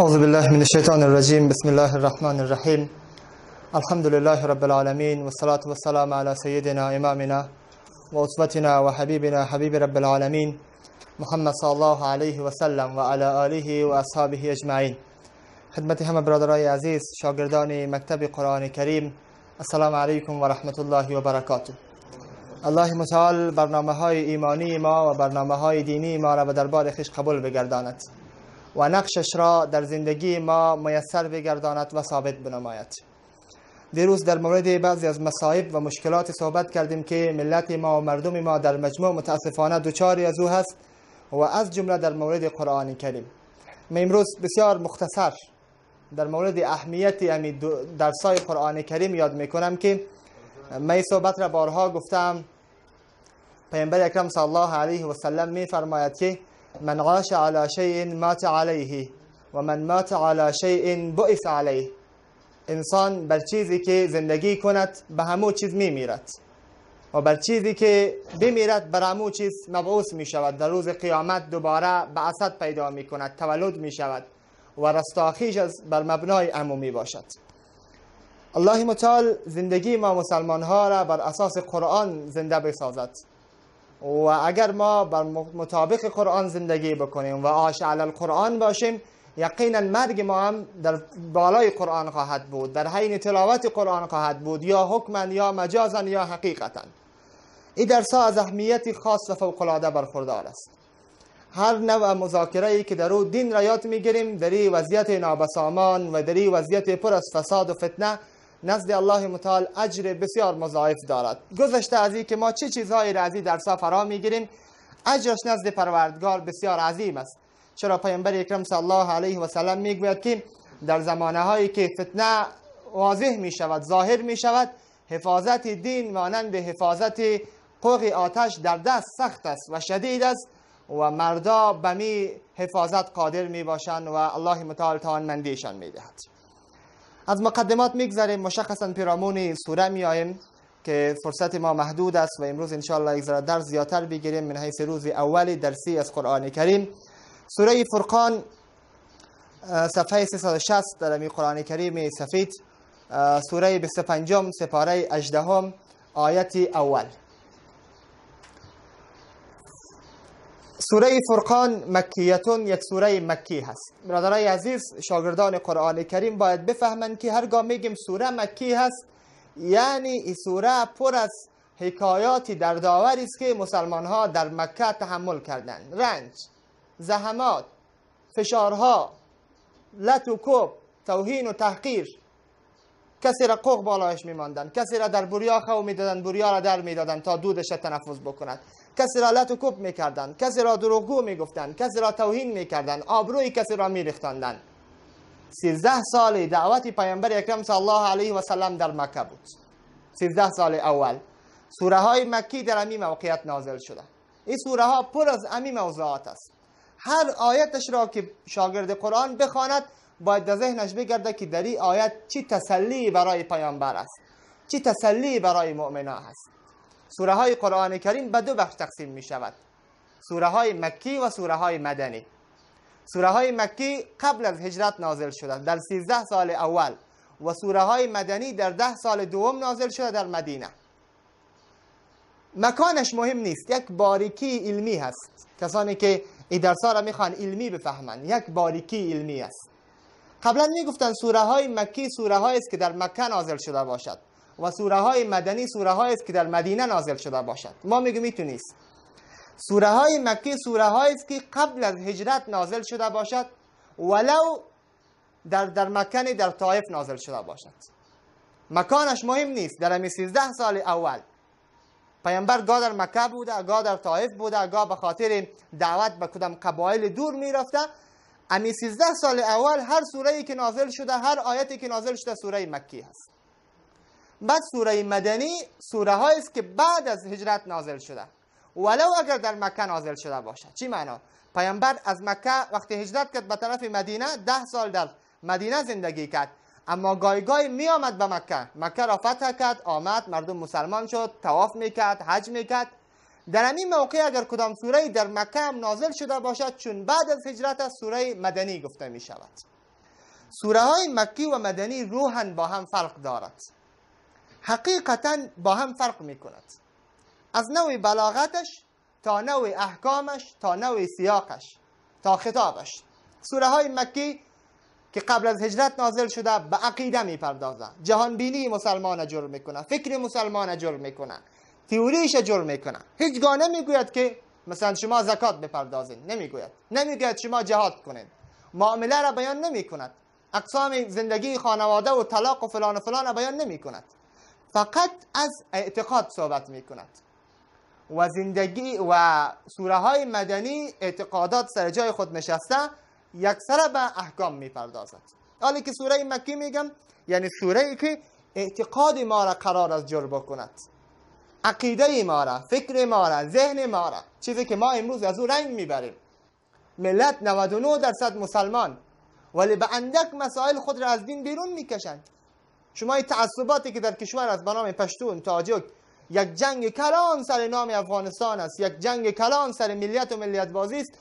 أعوذ بالله من الشيطان الرجيم. بسم الله الرحمن الرحيم. الحمد لله رب العالمين والصلاة والسلام على سيدنا إمامنا وأسوتنا وحبيبنا حبيب رب العالمين محمد صلى الله عليه وسلم وعلى آله وأصحابه أجمعين. خدمت همه برادرای عزیز شاگردان مکتب قرآن کریم. السلام علیکم و رحمت الله و برکاته الله متعال برنامه های ایمانی ما و برنامه های دینی ما را به دربار خیش قبول بگرداند. و نقشش را در زندگی ما میسر بگرداند و ثابت بنماید. دیروز در مورد بعضی از مصائب و مشکلات صحبت کردیم که ملت ما و مردم ما در مجموع متاسفانه دوچاری از او هست و از جمله در مورد قرآن کریم. ما امروز بسیار مختصر در مورد اهمیت امی درسای قرآن کریم یاد می‌کنم که من صحبت را بارها گفتم. پیامبر اکرم صلی الله علیه و سلم می فرماید که من عاش على شيء مات عليه و من مات على شيء بعث عليه. انسان بر چیزی که زندگی کند به همو چیز می میرد و بر چیزی که بمیرد بر همو چیز مبعوث می شود در روز قیامت دوباره بعثت پیدا می کند تولد می شود و رستاخیش از بر مبنای عمومی باشد الله متعال زندگی ما مسلمان ها را بر اساس قرآن زنده بسازد. و اگر ما بر مطابق قرآن زندگی بکنیم و عاش علی القرآن باشیم یقینا مرگ ما هم در بالای قرآن خواهد بود در حین تلاوت قرآن خواهد بود یا حکما یا مجازا یا حقیقتا این درس از اهمیت خاص و فوق العاده برخوردار است. هر نوع مذاکره ای که در او دین را یاد می‌گیریم در این وضعیت نابسامان و در این وضعیت پر از فساد و فتنه نزد الله متعال اجر بسیار مضاعف دارد. گذشته از که ما چه چیزهایی را از این می‌گیریم اجرش نزد پروردگار بسیار عظیم است. چرا پیامبر اکرم صلی الله علیه و سلم می‌گوید که در زمانه هایی که فتنه واضح می شود ظاهر می شود حفاظت دین مانند حفاظت قوق آتش در دست سخت است و شدید است و مردا به می حفاظت قادر می باشند و الله متعال توانمندیشان می دهد از مقدمات می‌گذاریم مشخصا پیرامون سوره میاییم که فرصت ما محدود است و امروز انشاءالله یک ذره در زیادتر بگیریم من حیث روز اولی درسی از قرآن کریم. سوره فرقان صفحه 360 در امی قرآن کریم سفید. سوره 25 سپاره 18 آیت اول. سوره فرقان مکیتون یک سوره مکی هست. برادرای عزیز شاگردان قرآن کریم باید بفهمند که هرگاه میگیم سوره مکی هست یعنی این سوره پر از حکایاتی در داوری است که مسلمان ها در مکه تحمل کردند. رنج زحمات فشارها لط و کوب توهین و تحقیر. کسی را قوق بالایش میماندن کسی را در بریا خو می‌دادن بریا را در می‌دادن تا دودش تنفس بکند. کسی را لط و کوب می‌کردند کسی را دروغگو می‌گفتند کسی را توهین می‌کردند آبروی کسی را میریختاندند سیزده سال دعوت پیامبر اکرم صلی الله علیه و سلم در مکه بود. سیزده سال اول سوره های مکی در امی موقعیت نازل شده. این سوره ها پر از امی موضوعات است. هر آیتش را که شاگرد قرآن بخواند باید در ذهنش بگرده که در این آیت چی تسلی برای پیامبر است چی تسلی برای مؤمنان است. سوره های قرآن کریم به دو بخش تقسیم می شود سوره های مکی و سوره های مدنی. سوره های مکی قبل از هجرت نازل شده در 13 سال اول و سوره های مدنی در ده سال دوم نازل شده در مدینه. مکانش مهم نیست. یک باریکی علمی هست. کسانی که این درسا را می‌خوان علمی بفهمند. یک باریکی علمی است. قبلا می‌گفتن سوره های مکی سوره است که در مکه نازل شده باشد. و سوره های مدنی سوره است که در مدینه نازل شده باشد. ما میگیم میتونیست. سوره های مکی سوره است که قبل از هجرت نازل شده باشد ولو در در مکان در طایف نازل شده باشد. مکانش مهم نیست. در امی 13 سال اول پیامبر گاه در مکه بوده گاه در طایف بوده گاه به خاطر دعوت به کدام قبایل دور می‌رفته. امی 13 سال اول هر سوره ای که نازل شده هر آیتی که نازل شده سوره مکی هست. بعد سوره مدنی سوره است که بعد از هجرت نازل شده. ولو اگر در مکه نازل شده باشد. چی معنا؟ پیامبر از مکه وقتی هجرت کرد به طرف مدینه ده سال در مدینه زندگی کرد. اما گای گای می آمد به مکه. مکه را فتح کرد آمد مردم مسلمان شد تواف می‌کرد حج می‌کرد. در این موقع اگر کدام سوره در مکه هم نازل شده باشد چون بعد از هجرت از سوره مدنی گفته می شود سوره های مکی و مدنی روحا با هم فرق دارد. حقیقتا با هم فرق می کند از نوع بلاغتش تا نوع احکامش تا نوع سیاقش تا خطابش. سوره های مکی که قبل از هجرت نازل شده به عقیده می‌پردازه. جهان بینی مسلمان جر می‌کنه فکر مسلمان جر می‌کنه تیوریش جر می‌کنه. هیچ گاه نمی‌گوید که مثلا شما زکات بپردازین. نمی‌گوید. نمی‌گوید شما جهاد کنین. معامله را بیان نمی‌کند. اقسام زندگی خانواده و طلاق و فلان و فلان را بیان نمی‌کند. فقط از اعتقاد صحبت می‌کند. و زندگی و سوره های مدنی اعتقادات سر جای خود نشسته یکسره به احکام می‌پردازد. حالی که سوره مکی میگم یعنی سوره ای که اعتقاد ما را قرار از جر بکند عقیده ما را فکر ما را ذهن ما را چیزی که ما امروز از او رنگ می‌بریم. ملت 99 درصد مسلمان ولی به اندک مسائل خود را از دین بیرون می‌کشند. شما این تعصباتی که در کشور از بنام پشتون تاجک یک جنگ کلان سر نام افغانستان است. یک جنگ کلان سر ملیت و ملیت بازی است.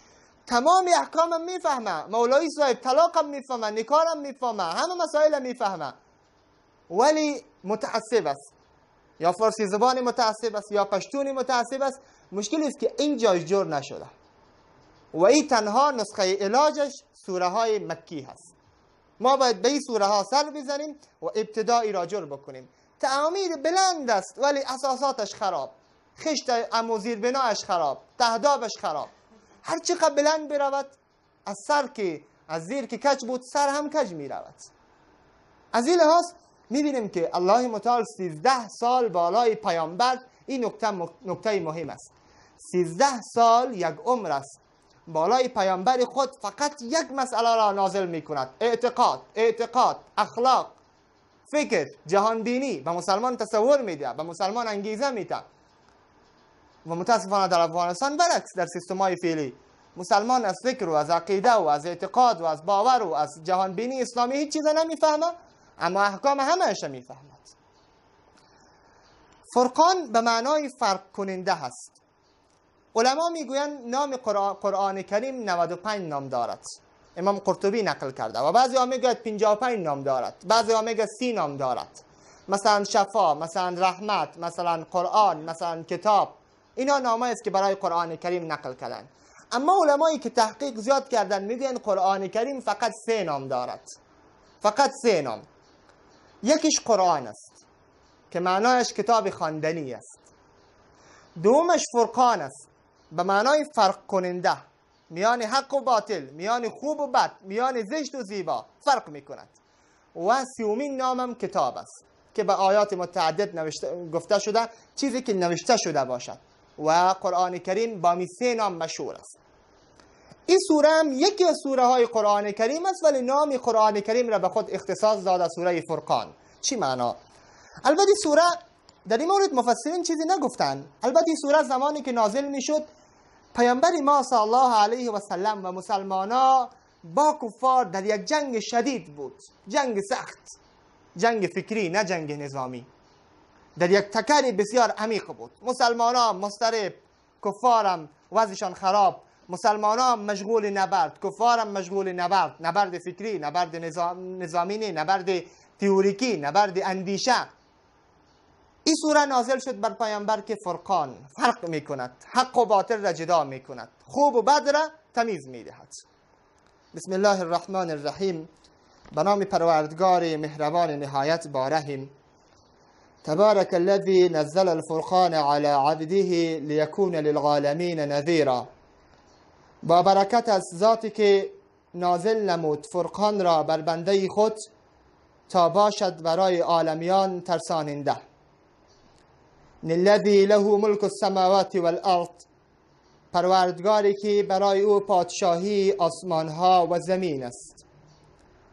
تمام احکام می‌فهمه. مولایی صاحب طلاق هم می‌فهمه نکار هم می‌فهمه همه مسائل هم می‌فهمه. ولی متعصب است. یا فارسی زبان متعصب است یا پشتونی متعصب است. مشکل است که این جایش جور نشده. و این تنها نسخه علاجش سوره های مکی هست. ما باید به این سوره ها سر بزنیم و ابتدایی را جور بکنیم. تعامیر بلند است ولی اساساتش خراب. خشت اموزیر بنایش خراب تهدابش خراب. هر چقدر بلند برود از سر که از زیر که کج بود سر هم کج می رود از این لحاظ می بینیم که الله متعال سیزده سال بالای پیامبر این نکته, نکته مهم است. سیزده سال یک عمر است. بالای پیامبر خود فقط یک مسئله را نازل می کند اعتقاد اعتقاد اخلاق فکر جهان بینی به مسلمان تصور میده به مسلمان انگیزه میده. و متاسفانه در افغانستان برعکس در سیستم های فعلی. مسلمان از فکر و از عقیده و از اعتقاد و از باور و از جهان بینی اسلامی هیچ چیز نمی‌فهمه اما احکام همهش می‌فهمد. فرقان به معنای فرق کننده هست. علما می‌گویند نام قرآن کریم 95 نام دارد. امام قرطبی نقل کرده و بعضی ها می‌گوید 55 نام دارد. بعضی ها می‌گوید 30 نام دارد. مثلا شفا مثلا رحمت مثلا قرآن مثلا کتاب. اینا نامه است که برای قرآن کریم نقل کردن اما علمایی که تحقیق زیاد کردن میگن قرآن کریم فقط سه نام دارد. فقط سه نام. یکیش قرآن است که معنایش کتاب خواندنی است. دومش فرقان است به معنای فرق کننده میان حق و باطل میان خوب و بد میان زشت و زیبا فرق می‌کند. و سیومین نامم کتاب است که به آیات متعدد نوشته گفته شده چیزی که نوشته شده باشد. و قرآن کریم با می سه نام مشهور است. این سوره هم یکی از سوره های قرآن کریم است ولی نام قرآن کریم را به خود اختصاص داده سوره فرقان. چی معنا؟ البته سوره در این مورد مفسرین چیزی نگفتن. البته سوره زمانی که نازل می‌شد پیامبر ما صلی الله علیه و سلم و مسلمانا با کفار در یک جنگ شدید بود. جنگ سخت. جنگ فکری نه جنگ نظامی. در یک تکری بسیار عمیق بود. مسلمان ها مسترب کفارم وضعشان خراب. مسلمان ها مشغول نبرد. کفارم مشغول نبرد. نبرد فکری نبرد نظام، نظامینی نبرد تیوریکی نبرد اندیشه. این سوره نازل شد بر پیامبر که فرقان فرق می کند حق و باطل را جدا می کند خوب و بد را تمیز می دهد بسم الله الرحمن الرحیم. به نام پروردگار مهربان نهایت بارهیم تبارك الذي نزل الفرقان على عبده ليكون للعالمين نذيرا با برکت از ذاتی که نازل نمود فرقان را بر بنده خود تا باشد برای عالمیان ترساننده. الذي له ملک السماوات والأرض. پروردگاری که برای أو پادشاهی آسمان ها و زمین است.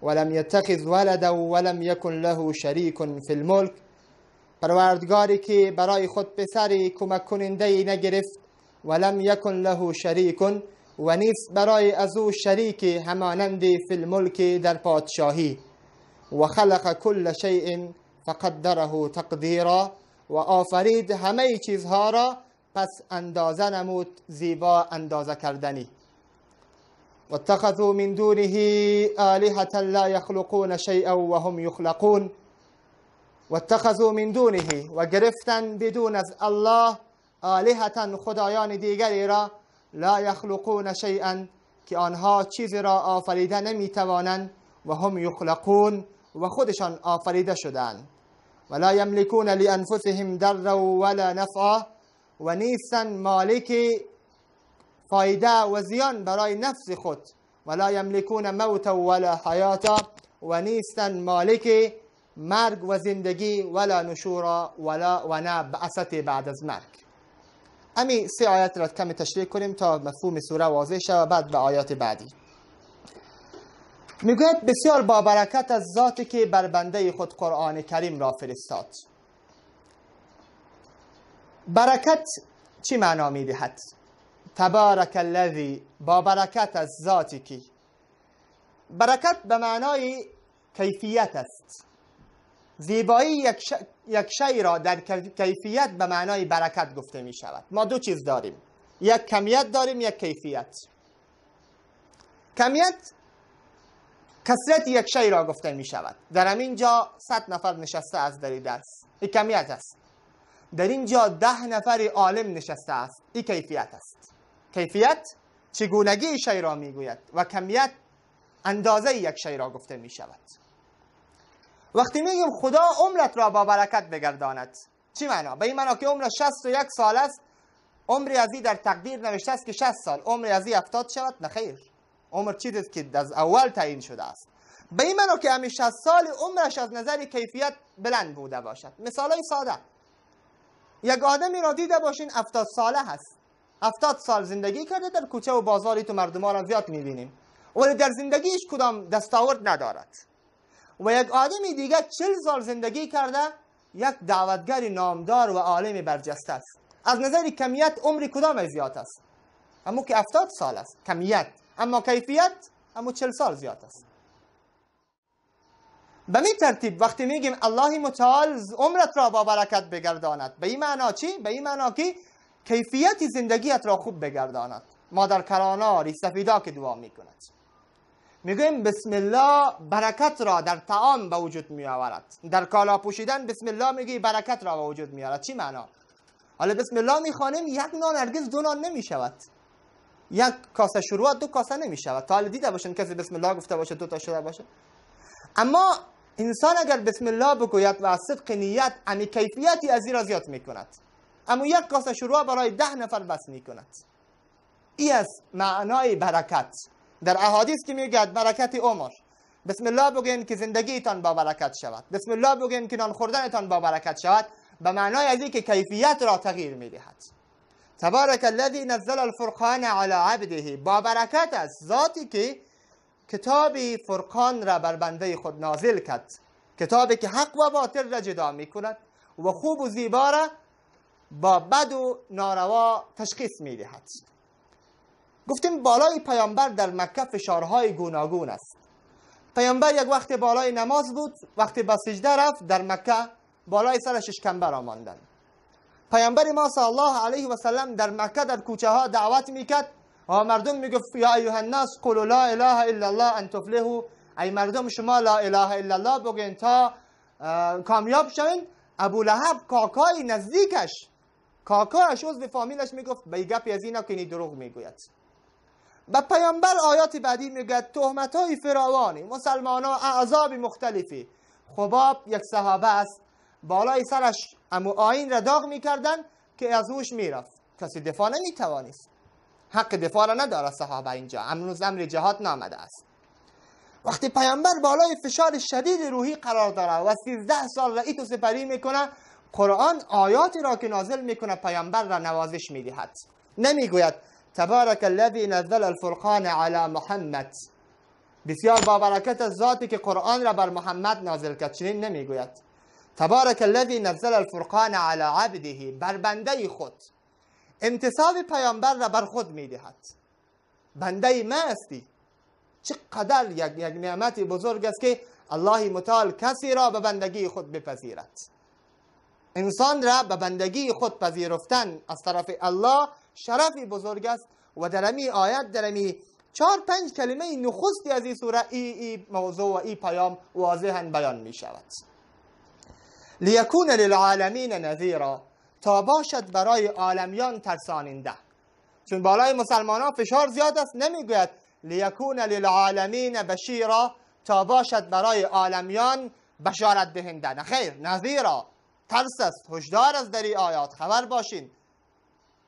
ولم يتخذ ولدا ولم يكن له شريك في الملك. پروردگاری که برای خود پسری کمک کننده نگرفت. ولم یکن له شریک و نیست برای از أو شریک همانند فی الملک در پادشاهی. و خلق کل شیء فقدره تقدیرا و آفرید همه چیزها را پس اندازه نمود زیبا اندازه کردنی. واتخذوا من دونه آلهة لا يخلقون شيئا وهم يخلقون واتخذوا من دونه و گرفتن بدون از الله آلهتا خدایان دیگری را لا یخلقون شیئا که آنها چیزی را آفریده نمی‌توانند و هم یخلقون و خودشان آفریده شدند. ولا یملکون لانفسهم در ولا نفعا و نیستن مالک فایده و زیان برای نفس خود. ولا یملکون موت ولا حیاتا و نیستن مالک مرگ و زندگی ولا نشورا ولا و نه بعد از مرگ. امی سه آیت را کمی تشریح کنیم تا مفهوم سوره واضح شد و بعد به آیات بعدی. می‌گوید بسیار با برکت از ذاتی که بر بنده خود قرآن کریم را فرستاد. برکت چی معنا می‌دهد؟ تبارک الذی با برکت از ذاتی که. برکت به معنای کیفیت است. زیبایی یک. یک شی را در کیفیت به معنای برکت گفته می شود ما دو چیز داریم. یک کمیت داریم یک کیفیت. کمیت کسرت یک شی را گفته می شود در همین جا صد نفر نشسته از در درس. این کمیت است. در اینجا ده نفر عالم نشسته است. این کیفیت است. کیفیت چگونگی شی را می‌گوید و کمیت اندازه یک شی را گفته می شود وقتی میگیم خدا عمرت را با برکت بگرداند چی معنا؟ به این معنا که عمر 61 سال است. عمری ازی در تقدیر نوشته است که 60 سال. عمر ازی 70 شود نه خیر. عمر چیزی است که از اول تعیین شده است. به این معنا که همین 60 سال عمرش از نظر کیفیت بلند بوده باشد. مثال های ساده. یک آدمی را دیده باشین 70 ساله هست. 70 سال زندگی کرده در کوچه و بازاری تو مردم ها را زیاد می‌بینیم. ولی در زندگیش کدام دستاورد ندارد. و یک آدمی دیگه چل سال زندگی کرده یک دعوتگر نامدار و عالم برجسته است. از نظر کمیت عمری کدام زیاد است؟ اما که افتاد سال است. کمیت. اما کیفیت اما چل سال زیاد است. به می ترتیب وقتی میگیم الله متعال عمرت را با برکت بگرداند به این معنا چی؟ به این معنا که کیفیت زندگیت را خوب بگرداند. مادر کرانا ریسفیدا که دعا می‌کند. می‌گویم بسم الله برکت را در طعام به وجود می آورد در کالا پوشیدن بسم الله میگی برکت را به وجود می آورد چی معنا؟ حالا بسم الله می‌خوانیم یک نان هرگز دو نان نمی شود یک کاسه شروع دو کاسه نمی شود تا حالا دیده باشین کسی بسم الله گفته باشه دو تا شده باشه. اما انسان اگر بسم الله بگوید و از صدق نیت امی کیفیتی از را زیاد می‌کند. اما یک کاسه شروع برای ده نفر بس می‌کند. ای است معنای برکت. در احادیث که میگه برکت عمر. بسم الله بگین که زندگیتان با برکت شود. بسم الله بگین که نان خوردنتان با برکت شود. به معنای از که کیفیت را تغییر می‌دهد. تبارک الذی نزل الفرقان علی عبده. با برکت است ذاتی که کتابی فرقان را بر بنده خود نازل کرد. کتابی که حق و باطل را جدا می‌کند و خوب و زیبا را با بد و ناروا تشخیص می‌دهد. گفتیم بالای پیامبر در مکه فشارهای گوناگون است. پیامبر یک وقت بالای نماز بود وقتی با سجده رفت در مکه بالای سرش اشکمبه را ماندن. پیامبر ما صلی الله علیه و سلم در مکه در کوچه ها دعوت می‌کرد. و مردم می‌گفت یا ایها الناس قولوا لا اله الا الله ان تفلحوا. ای مردم شما لا اله الا الله بگین تا کامیاب شوین. ابو لهب کاکای نزدیکش کاکایش عضو فامیلش می‌گفت به گپی از اینا که دروغ می‌گوید. به پیامبر آیات بعدی میگه تهمت های فراوانی مسلمان ها اعذاب مختلفی. خباب یک صحابه است. بالای سرش امو آین را داغ می‌کردن که از هوش می‌رفت. کسی دفاع نمی‌توانست. حق دفاع را نداره صحابه اینجا. امروز امر جهاد نامده است. وقتی پیامبر بالای فشار شدید روحی قرار داره و 13 سال رئیت و سپری می‌کنه قرآن آیاتی را که نازل می‌کنه پیامبر را نوازش می‌دهد. نمی‌گوید تبارک الذي نزل الفرقان على محمد. بسیار با برکت ذاتی که قرآن را بر محمد نازل کرد. چنین نمی‌گوید. تبارک الذي نزل الفرقان على عبده بر بنده خود. انتصاب پیامبر را بر خود می‌دهد. بنده ما استی چقدر یک, یک نعمت بزرگ است که الله متعال کسی را به بندگی خود بپذیرد. انسان را به بندگی خود پذیرفتن از طرف الله شرفی بزرگ است و در امی آیت در امی چهار پنج کلمه نخستی از این سوره ای, ای موضوع و ای پیام واضحا بیان می شود لیکون للعالمین نذیرا تا باشد برای عالمیان ترساننده. چون بالای مسلمان ها فشار زیاد است نمی‌گوید لیکون للعالمین بشیرا تا باشد برای عالمیان بشارت دهنده. نه خیر نذیرا. ترس است هشدار است در آیات. خبر باشین.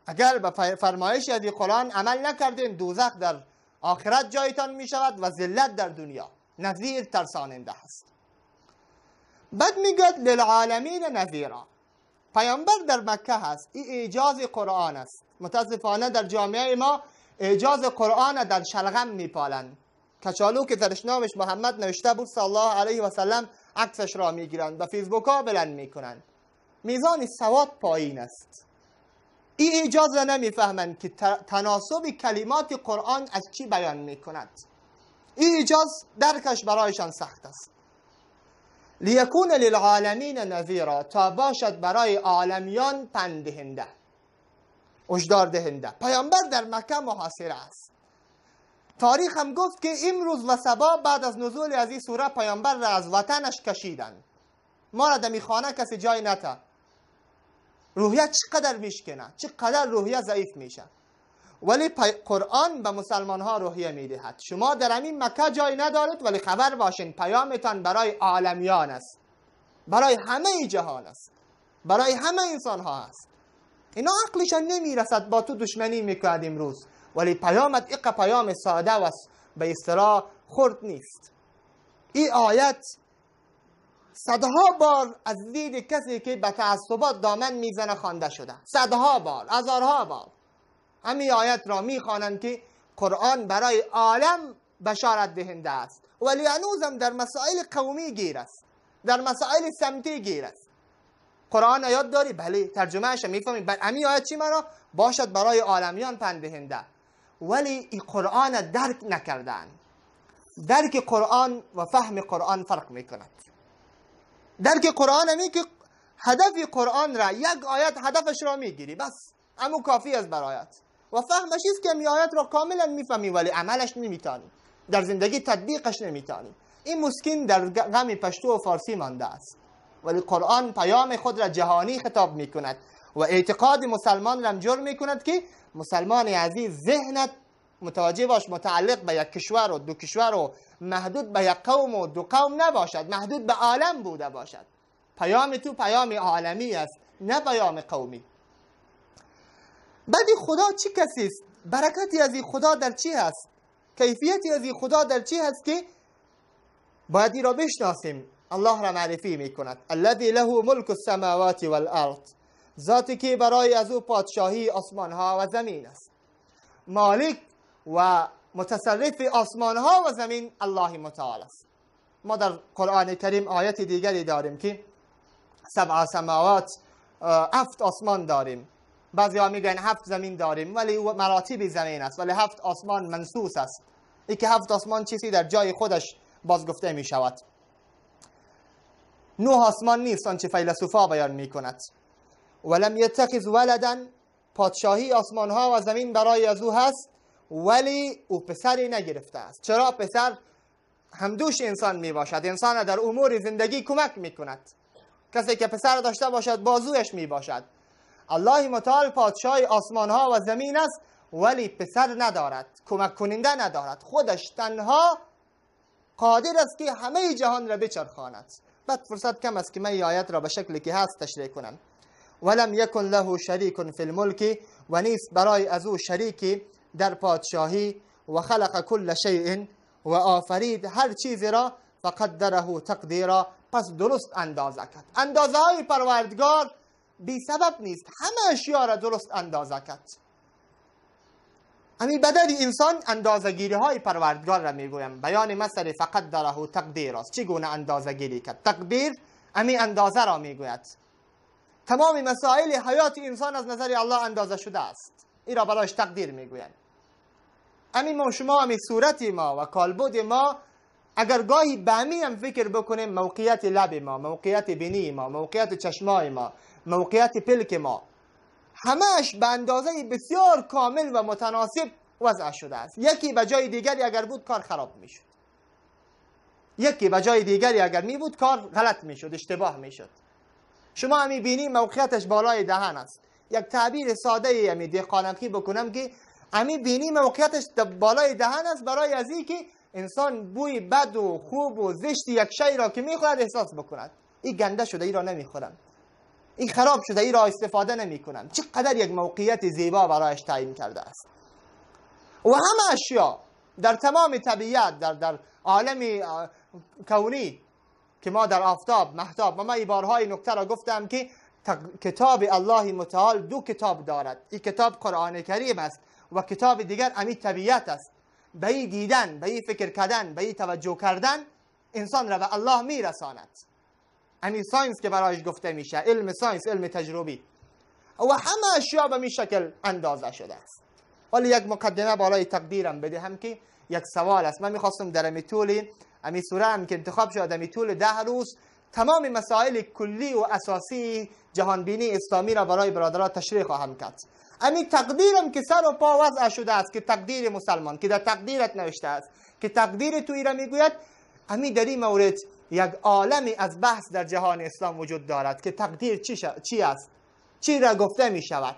اگر به فرمایش از قرآن عمل نکردین دوزخ در آخرت جایتان می شود و ذلت در دنیا. نذیر ترساننده است. بعد میگد للعالمین نذیرا. پیامبر در مکه هست. این اعجاز قرآن است. متاسفانه در جامعه ما اعجاز قرآن در شلغم میپالند. کچالو که نامش محمد نوشته بود صلی الله علیه و سلم عکسش را می‌گیرند. و فیسبوک ها بلند می‌کنند. میزان سواد پایین است. این را نمی‌فهمند که تناسب کلمات قرآن از چی بیان می‌کند. این ایجاز درکش برایشان سخت است. لیکون للعالمین نذیرا تا باشد برای عالمیان پندهنده اجدار دهنده پیامبر در مکه محاصره است. تاریخ هم گفت که امروز و سبا بعد از نزول از این سوره پیامبر را از وطنش کشیدن. ما را دمی خانه کسی جای نتا. روحیه چقدر میشکنه چقدر روحیه ضعیف میشه. ولی قرآن به مسلمان ها روحیه می‌دهد. شما در همین مکه جای ندارید ولی خبر باشین پیامتان برای عالمیان است. برای همه جهان است. برای همه انسان ها است. اینا عقلشان نمی‌رسد با تو دشمنی می‌کرد امروز. ولی پیامت اقا پیام ساده و به اصطلاح خرد نیست. این آیت صدها بار از دید کسی که به تعصبات دامن می‌زنه خوانده شده. صدها بار هزارها بار. همین آیت را می‌خوانند که قرآن برای عالم بشارت دهنده است. ولی هنوزم در مسائل قومی گیر است. در مسائل سمتی گیر است. قرآن آیات داری؟ بله ترجمه اش می‌فهمید بعد همین آیت چی مرا؟ باشد برای عالمیان پندهنده ولی این قرآن درک نکردن. درک قرآن و فهم قرآن فرق می‌کند. درک قرآن همی که هدف قرآن را یک آیت هدفش را می‌گیری. بس امو کافی است برایت و فهمش است که می آیت را کاملا می‌فهمی ولی عملش نمیتانی در زندگی تطبیقش نمیتانی این مسکین در غم پشتو و فارسی مانده است. ولی قرآن پیام خود را جهانی خطاب می‌کند و اعتقاد مسلمان را جور می‌کند که مسلمان عزیز ذهنت متوجه باش متعلق به یک کشور و دو کشور و محدود به یک قوم و دو قوم نباشد محدود به عالم بوده باشد. پیام تو پیام عالمی است نه پیام قومی. بعدی خدا چی کسی است؟ برکتی از این خدا در چی هست؟ کیفیتی از این خدا در چی هست که باید این را بشناسیم؟ الله را معرفی می کند الذي له ملک السماوات والارض. ذاتی که برای از او پادشاهی آسمان ها و زمین است. مالک و متصرف آسمان ها و زمین الله متعال است. ما در قرآن کریم آیت دیگری داریم که سبع سماوات هفت آسمان داریم. بعضی ها میگن هفت زمین داریم ولی مراتب زمین است ولی هفت آسمان منصوص است. ای که هفت آسمان چیزی در جای خودش بازگفته می شود نه آسمان نیست آنچه فیلسوفا بیان می کند ولم یتخذ ولدا پادشاهی آسمان ها و زمین برای از او هست ولی او پسری نگرفته است. چرا پسر همدوش انسان می باشد انسان در امور زندگی کمک می کند کسی که پسر داشته باشد بازویش می باشد الله متعال پادشاه آسمان ها و زمین است ولی پسر ندارد کمک کننده ندارد. خودش تنها قادر است که همه جهان را بچرخاند. بعد فرصت کم است که من آیت را به شکلی که هست تشریح کنم. ولم یکن له شریک فی الملک و نیست برای از او شریکی در پادشاهی و خلق کل شیء و آفرید هر چیزی را فقدره تقدیرا. پس درست اندازه کرد. اندازه های پروردگار بی سبب نیست. همه اشیا را درست اندازه کرد. امی بدن انسان اندازگیری های پروردگار را می‌گویم. بیان مثل فقدره تقدیر است. چگونه اندازه گیری کرد؟ تقدیر امی اندازه را می‌گوید. تمام مسائل حیات انسان از نظر الله اندازه شده است. این را برایش تقدیر می‌گویند همین ما شما همین صورت ما و کالبد ما اگر گاهی به هم فکر بکنیم موقعیت لب ما موقعیت بینی ما موقعیت چشمای ما موقعیت پلک ما همش به اندازه بسیار کامل و متناسب وضع شده است. یکی به جای دیگری اگر بود کار خراب می‌شد. یکی به جای دیگری اگر می بود کار غلط می‌شد اشتباه می‌شد. شما همی بینی موقعیتش بالای دهن است. یک تعبیر ساده ای همی دهقانکی بکنم که همی بینی موقعیتش بالای دهن است برای از که انسان بوی بد و خوب و زشت یک شی را که می‌خورد احساس بکند. این گنده شده ای را نمی‌خورم. این خراب شده ای را استفاده نمی کنم چقدر یک موقعیت زیبا برایش تعیین کرده است. و همه اشیا در تمام طبیعت در, در عالم کونی که ما در آفتاب محتاب ما این بارهای نکته را گفتم که کتاب الله متعال دو کتاب دارد. این کتاب قرآن کریم است و کتاب دیگر امی طبیعت است. به این دیدن به این فکر کردن به این توجه کردن انسان را به الله میرساند. امی ساینس که برایش گفته میشه علم ساینس علم تجربی. و همه اشیا به می شکل اندازه شده است. ولی یک مقدمه بالای تقدیرم بده هم که یک سوال است. من می‌خواستم در امی طول امی سوره هم که انتخاب شد امی طول ده روز تمام مسائل کلی و اساسی جهانبینی اسلامی را برای برادران تشریح خواهم کرد. امی تقدیرم که سر و پا وضع شده است که تقدیر مسلمان که در تقدیرت نوشته است که تقدیر تو را می‌گوید امی در این مورد یک عالمی از بحث در جهان اسلام وجود دارد که تقدیر چی, چی است؟ چی را گفته می شود؟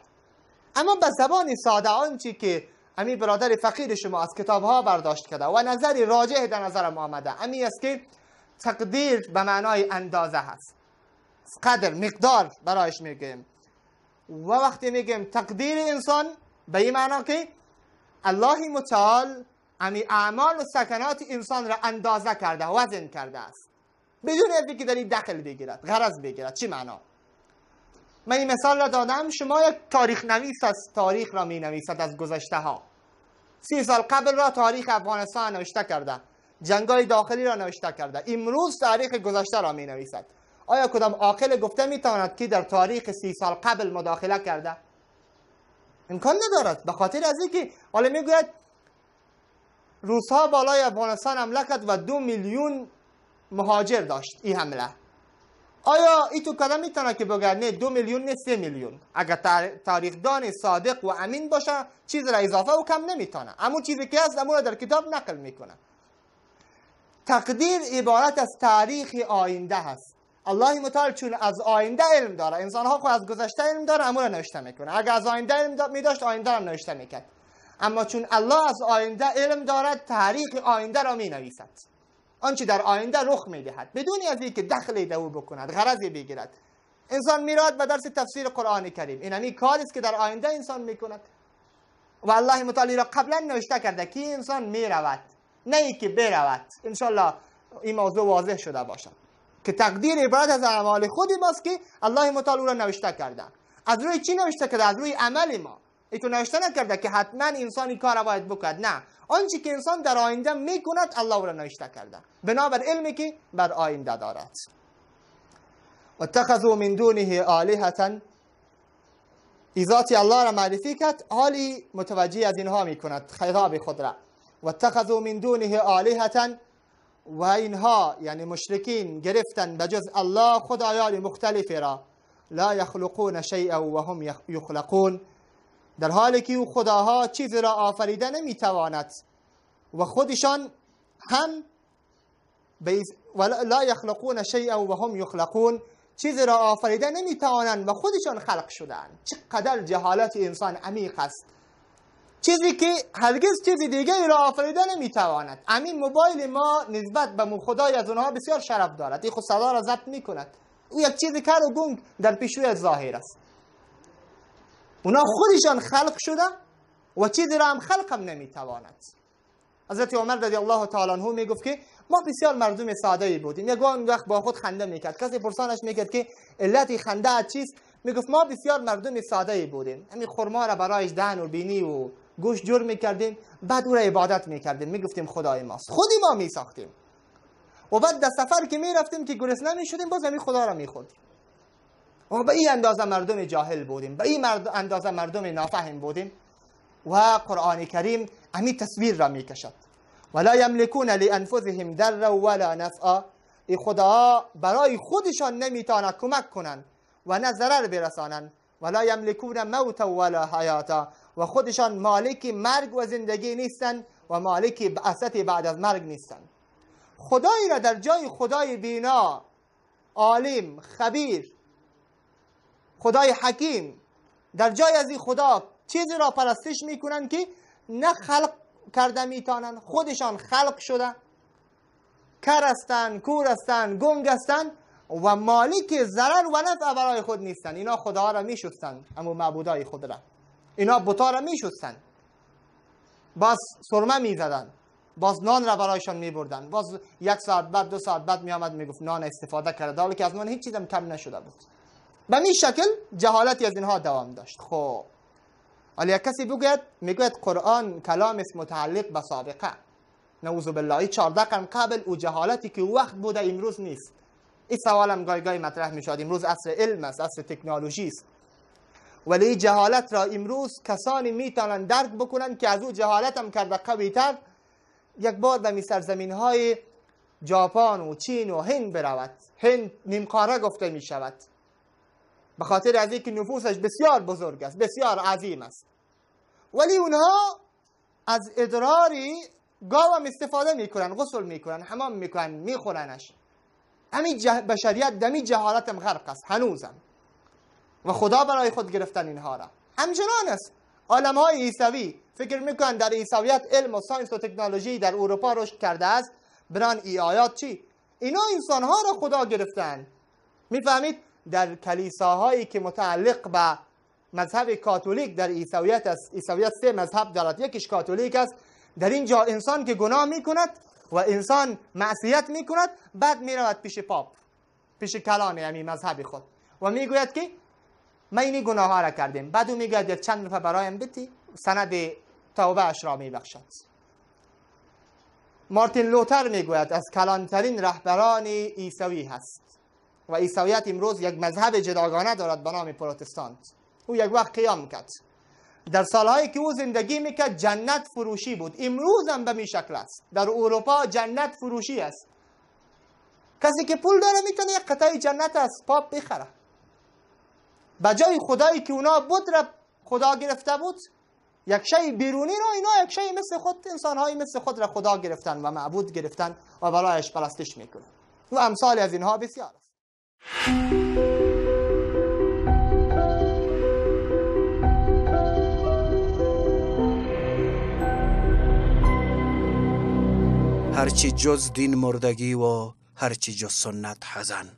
اما به زبان ساده آنچه که امی برادر فقیر شما از کتاب ها برداشت کرده و نظری راجع در نظرم آمده. امی است که تقدیر به معنای اندازه هست. قدر مقدار برایش میگیم. و وقتی میگیم تقدیر انسان به این معنا که الله متعال امی اعمال و سکنات انسان را اندازه کرده وزن کرده است. بدون اینکه این دخل بگیرد غرض بگیرد. چی معنا؟ من این مثال را دادم شما یک تاریخ نویس از تاریخ را می نویسد از گذشته ها سی سال قبل را تاریخ افغانستان نوشته کرده جنگای داخلی را نوشته کرده. امروز تاریخ گذشته را می نویسد آیا کدام عاقل گفته می تواند که در تاریخ سی سال قبل مداخله کرده؟ امکان ندارد. به خاطر از اینکه حالا می‌گوید روزها بالای افغانستان حمله کرد و دو میلیون مهاجر داشت این حمله. آیا ای تو کدام می‌تونه که بگه نه دو میلیون نه سه میلیون؟ اگر تاریخ دان صادق و امین باشه چیز را اضافه و کم نمی‌تونه. اما چیزی که هست امون در کتاب نقل می‌کنه. تقدیر عبارت از تاریخ آینده هست. الله متعال چون از آینده علم داره انسان ها خود از گذشته علم داره امور را نوشته می‌کنه. اگر از آینده علم می داشت آینده را نوشته می‌کرد. اما چون الله از آینده علم دارد تاریخ آینده را می نویسد آنچه در آینده رخ می‌دهد. بدون از اینکه دخل دو بکند غرضی بگیرد. انسان میراد به درس تفسیر قرآن کریم. این همی کاری است که در آینده انسان می‌کند. و الله متعالی را قبلا نوشته کرده که انسان می‌رود. نه ای که برود. انشالله این موضوع واضح شده باشد. که تقدیر عبارت از اعمال خودی ماست که الله متعال را نوشته کرده. از روی چی نوشته کرده؟ از روی عمل ما. ایتو نوشته نکرده که حتما انسانی کار را باید بکند نه آنچه که انسان در آینده می‌کند الله را نوشته کرده بنابر علمی که بر آینده دارد اتخذوا من دونه آلهة ایزاتی الله را معرفی کرد حالی متوجه از اینها می‌کند خطاب خود را واتخذوا من دونه آلهة و اینها یعنی مشرکین گرفتن بجز الله خدایان مختلفی را لا یخلقون شیئا و هم یخلقون در حالی که او خداها چیزی را آفریده نمی‌تواند و خودشان هم لا یخلقون شیئا و هم یخلقون چیزی را آفریده نمی‌توانند و خودشان خلق شدند چقدر جهالت انسان عمیق است. چیزی که هرگز چیزی دیگه را آفریده نمی‌تواند. امین موبایل ما نسبت به خدای از اونها بسیار شرف دارد. این خود صدا را ضبط می‌کند. او یک چیزی کار و گنگ در پیشوی ظاهر است. اونا خودشان خلق شده و چیزی را هم خلق هم نمی‌تواند. حضرت عمر رضی الله تعالی عنه می‌گفت که ما بسیار مردم ساده ای بودیم. یک وقت با خود خنده می‌کرد. کسی پرسانش می‌کرد که علت خنده چیست؟ می‌گفت ما بسیار مردم ساده ای بودیم. همین خرما را برایش دهن و بینی و گوش جور می‌کردیم. بعد او را عبادت می‌کردیم. می‌گفتیم خدای ماست. خودی ما میساختیم. و بعد در سفر که می‌رفتیم که گرسنه می‌شدیم باز همین خدا را میخوردیم. و به این اندازه مردم جاهل بودیم به این اندازه مردم نافهم بودیم و قرآن کریم همین تصویر را می‌کشد ولا یملکون لانفسهم در ولا نفعا. ای خدا برای خودشان نمی‌تواند کمک کنند و نه ضرر برسانند. ولا یملکون موتا ولا حیاتا. و خودشان مالک مرگ و زندگی نیستند و مالک بعثت بعد از مرگ نیستند. خدایی را در جای خدای بینا عالم خبیر خدای حکیم. در جای از این خدا چیزی را پرستش می‌کنن که نه خلق کرده میتانند خودشان خلق شده. کر هستند کور هستند گنگ هستند و مالک ضرر و نفع برای خود نیستند اینا خدا را میشستند اما معبودای خود را. اینا بتا را میشستند باز سرمه می‌زدند باز نان را برایشان میبردن. باز یک ساعت بعد دو ساعت بعد میآمد می‌گفت نان استفاده کرده. حالی که از نان هیچ چیزم کم نشده بود. به می شکل جهالتی از اینها دوام داشت. خب. ولی یک کسی بگوید می‌گوید قرآن کلام است متعلق به سابقه. نعوذ بالله 14 قرن قبل او جهالتی که وقت بوده امروز نیست. این سوالم گای گای مطرح می امروز عصر علم است عصر تکنولوژی است. ولی جهالت را امروز کسانی می‌تونن درک بکنن که از او جهالت هم کرده قوی تر یک بار به سرزمین های ژاپن و چین و هند برود. هند نیمقاره گفته می شود. به خاطر از اینکه نفوسش بسیار بزرگ است بسیار عظیم است. ولی اونها از ادراری گاو هم استفاده می‌کنن غسل می‌کنن حمام می‌کنن میخورنش. همین بشریت دمی جهالت هم غرق است هنوزم. و خدا برای خود گرفتن اینها را. همچنان است. عالم های عیسوی فکر می‌کنن در عیسویت علم و ساینس و تکنولوژی در اروپا رشد کرده است. بران ای آیات چی؟ اینا انسان ها را خدا گرفتن. می‌فهمید؟ در کلیساهایی که متعلق به مذهب کاتولیک در عیسویت است. عیسویت سه مذهب دارد. یکیش کاتولیک است. در اینجا انسان که گناه می‌کند و انسان معصیت می‌کند بعد می‌رود پیش پاپ پیش کلان یعنی مذهب خود. و می‌گوید که ما اینی گناه ها را کردیم. بعد او می‌گوید چند نفر برایم بتی سند توبه اش را میبخشد مارتین لوتر می‌گوید از کلانترین رهبران عیسوی هست. و عیسویت امروز یک مذهب جداگانه دارد به نام پروتستانت او یک وقت قیام کرد. در سالهایی که او زندگی می‌کرد جنت فروشی بود. امروز هم به می شکل است. در اروپا جنت فروشی است. کسی که پول داره می‌تونه یک قطعه جنت از پاپ بخره. به جای خدایی که اونا بود را خدا گرفته بود یک شی بیرونی را اینا یک شی مثل خود انسانهایی مثل خود را خدا گرفتن و معبود گرفتن و برایش پرستش می‌کنن. و امثال از اینها بسیار است. هرچی جز دین مردگی و هرچی جز سنت حزن.